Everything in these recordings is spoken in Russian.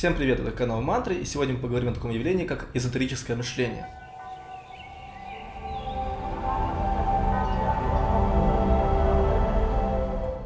Всем привет, это канал Мантры, и сегодня мы поговорим о таком явлении, как эзотерическое мышление.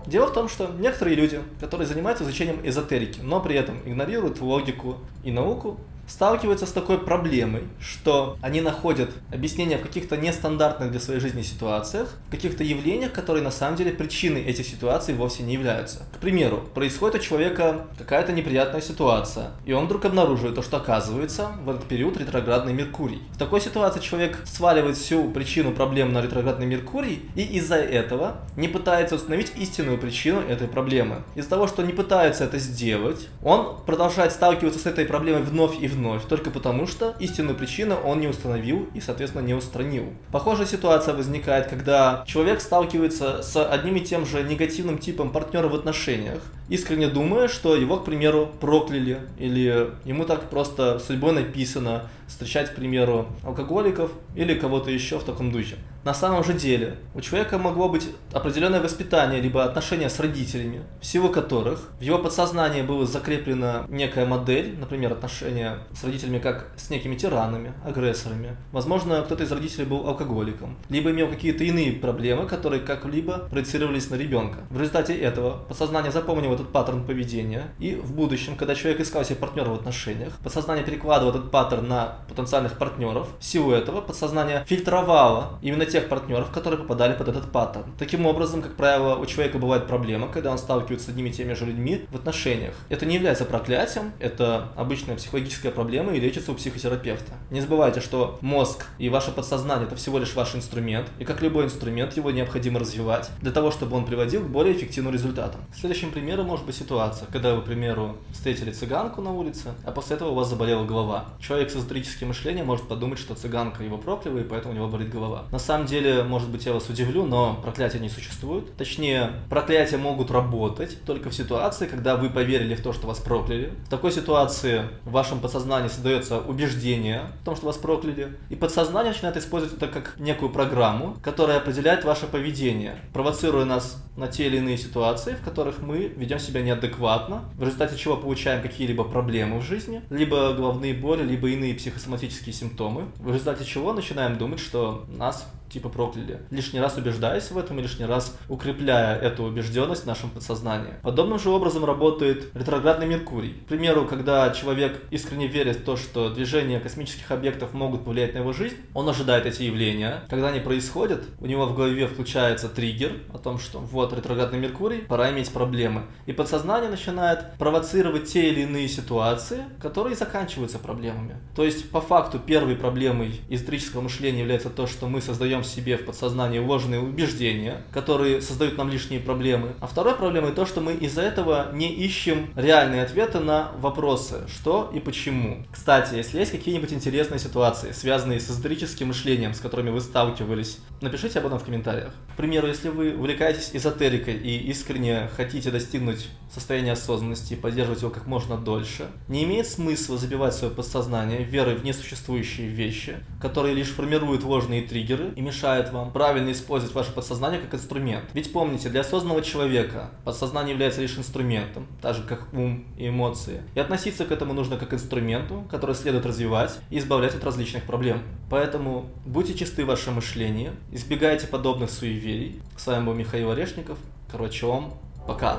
Дело в том, что некоторые люди, которые занимаются изучением эзотерики, но при этом игнорируют логику и науку, сталкиваются с такой проблемой, что они находят объяснения в каких-то нестандартных для своей жизни ситуациях, в каких-то явлениях, которые на самом деле причиной этих ситуаций вовсе не являются. К примеру, происходит у человека какая-то неприятная ситуация, и он вдруг обнаруживает то, что оказывается в этот период ретроградный Меркурий. В такой ситуации человек сваливает всю причину проблем на ретроградный Меркурий, и из-за этого не пытается установить истинную причину этой проблемы. Из-за того, что не пытается это сделать, он продолжает сталкиваться с этой проблемой вновь и вновь, только потому что истинную причину он не установил и, соответственно, не устранил. Похожая ситуация возникает, когда человек сталкивается с одним и тем же негативным типом партнера в отношениях, искренне думая, что его, к примеру, прокляли, или ему так просто судьбой написано встречать, к примеру, алкоголиков или кого-то еще в таком духе. На самом же деле у человека могло быть определенное воспитание, либо отношения с родителями, в силу которых в его подсознании была закреплена некая модель, например, отношения с родителями как с некими тиранами, агрессорами. Возможно, кто-то из родителей был алкоголиком, либо имел какие-то иные проблемы, которые как-либо проецировались на ребенка. В результате этого подсознание запомнило этот паттерн поведения, и в будущем, когда человек искал себе партнера в отношениях, подсознание перекладывало этот паттерн на потенциальных партнеров. В силу этого подсознание фильтровало именно тех партнеров, которые попадали под этот паттерн. Таким образом, как правило, у человека бывает проблема, когда он сталкивается с одними и теми же людьми в отношениях. Это не является проклятием, это обычная психологическая проблема и лечится у психотерапевта. Не забывайте, что мозг и ваше подсознание это всего лишь ваш инструмент, и как любой инструмент, его необходимо развивать для того, чтобы он приводил к более эффективным результатам. Следующим примером может быть ситуация, когда вы, к примеру, встретили цыганку на улице, а после этого у вас заболела голова. Человек с эзотерическим мышлением может подумать, что цыганка его прокляла, и поэтому у него болит голова. На самом деле, может быть, я вас удивлю, но проклятия не существует. Точнее, проклятия могут работать только в ситуации, когда вы поверили в то, что вас прокляли. В такой ситуации в вашем подсознании создается убеждение в том, что вас прокляли, и подсознание начинает использовать это как некую программу, которая определяет ваше поведение, провоцируя нас на те или иные ситуации, в которых мы ведем себя неадекватно, в результате чего получаем какие-либо проблемы в жизни, либо головные боли, либо иные психосоматические симптомы, в результате чего начинаем думать, что нас типа прокляли. Лишний раз убеждаясь в этом и лишний раз укрепляя эту убежденность в нашем подсознании. Подобным же образом работает ретроградный Меркурий. К примеру, когда человек искренне верит в то, что движения космических объектов могут повлиять на его жизнь, он ожидает эти явления. Когда они происходят, у него в голове включается триггер о том, что вот ретроградный Меркурий, пора иметь проблемы. И подсознание начинает провоцировать те или иные ситуации, которые заканчиваются проблемами. То есть, по факту, первой проблемой эзотерического мышления является то, что мы создаем себе в подсознании ложные убеждения, которые создают нам лишние проблемы. А второй проблемой то, что мы из-за этого не ищем реальные ответы на вопросы, что и почему. Кстати, если есть какие-нибудь интересные ситуации, связанные с эзотерическим мышлением, с которыми вы сталкивались, напишите об этом в комментариях. К примеру, если вы увлекаетесь эзотерикой и искренне хотите достигнуть состояния осознанности и поддерживать его как можно дольше, не имеет смысла забивать свое подсознание верой в несуществующие вещи, которые лишь формируют ложные триггеры и мешают вам правильно использовать ваше подсознание как инструмент. Ведь помните, для осознанного человека подсознание является лишь инструментом, так же как ум и эмоции. И относиться к этому нужно как к инструменту, который следует развивать и избавлять от различных проблем. Поэтому будьте чисты в вашем мышлении, избегайте подобных суеверий. С вами был Михаил Орешников. Короче, вам пока.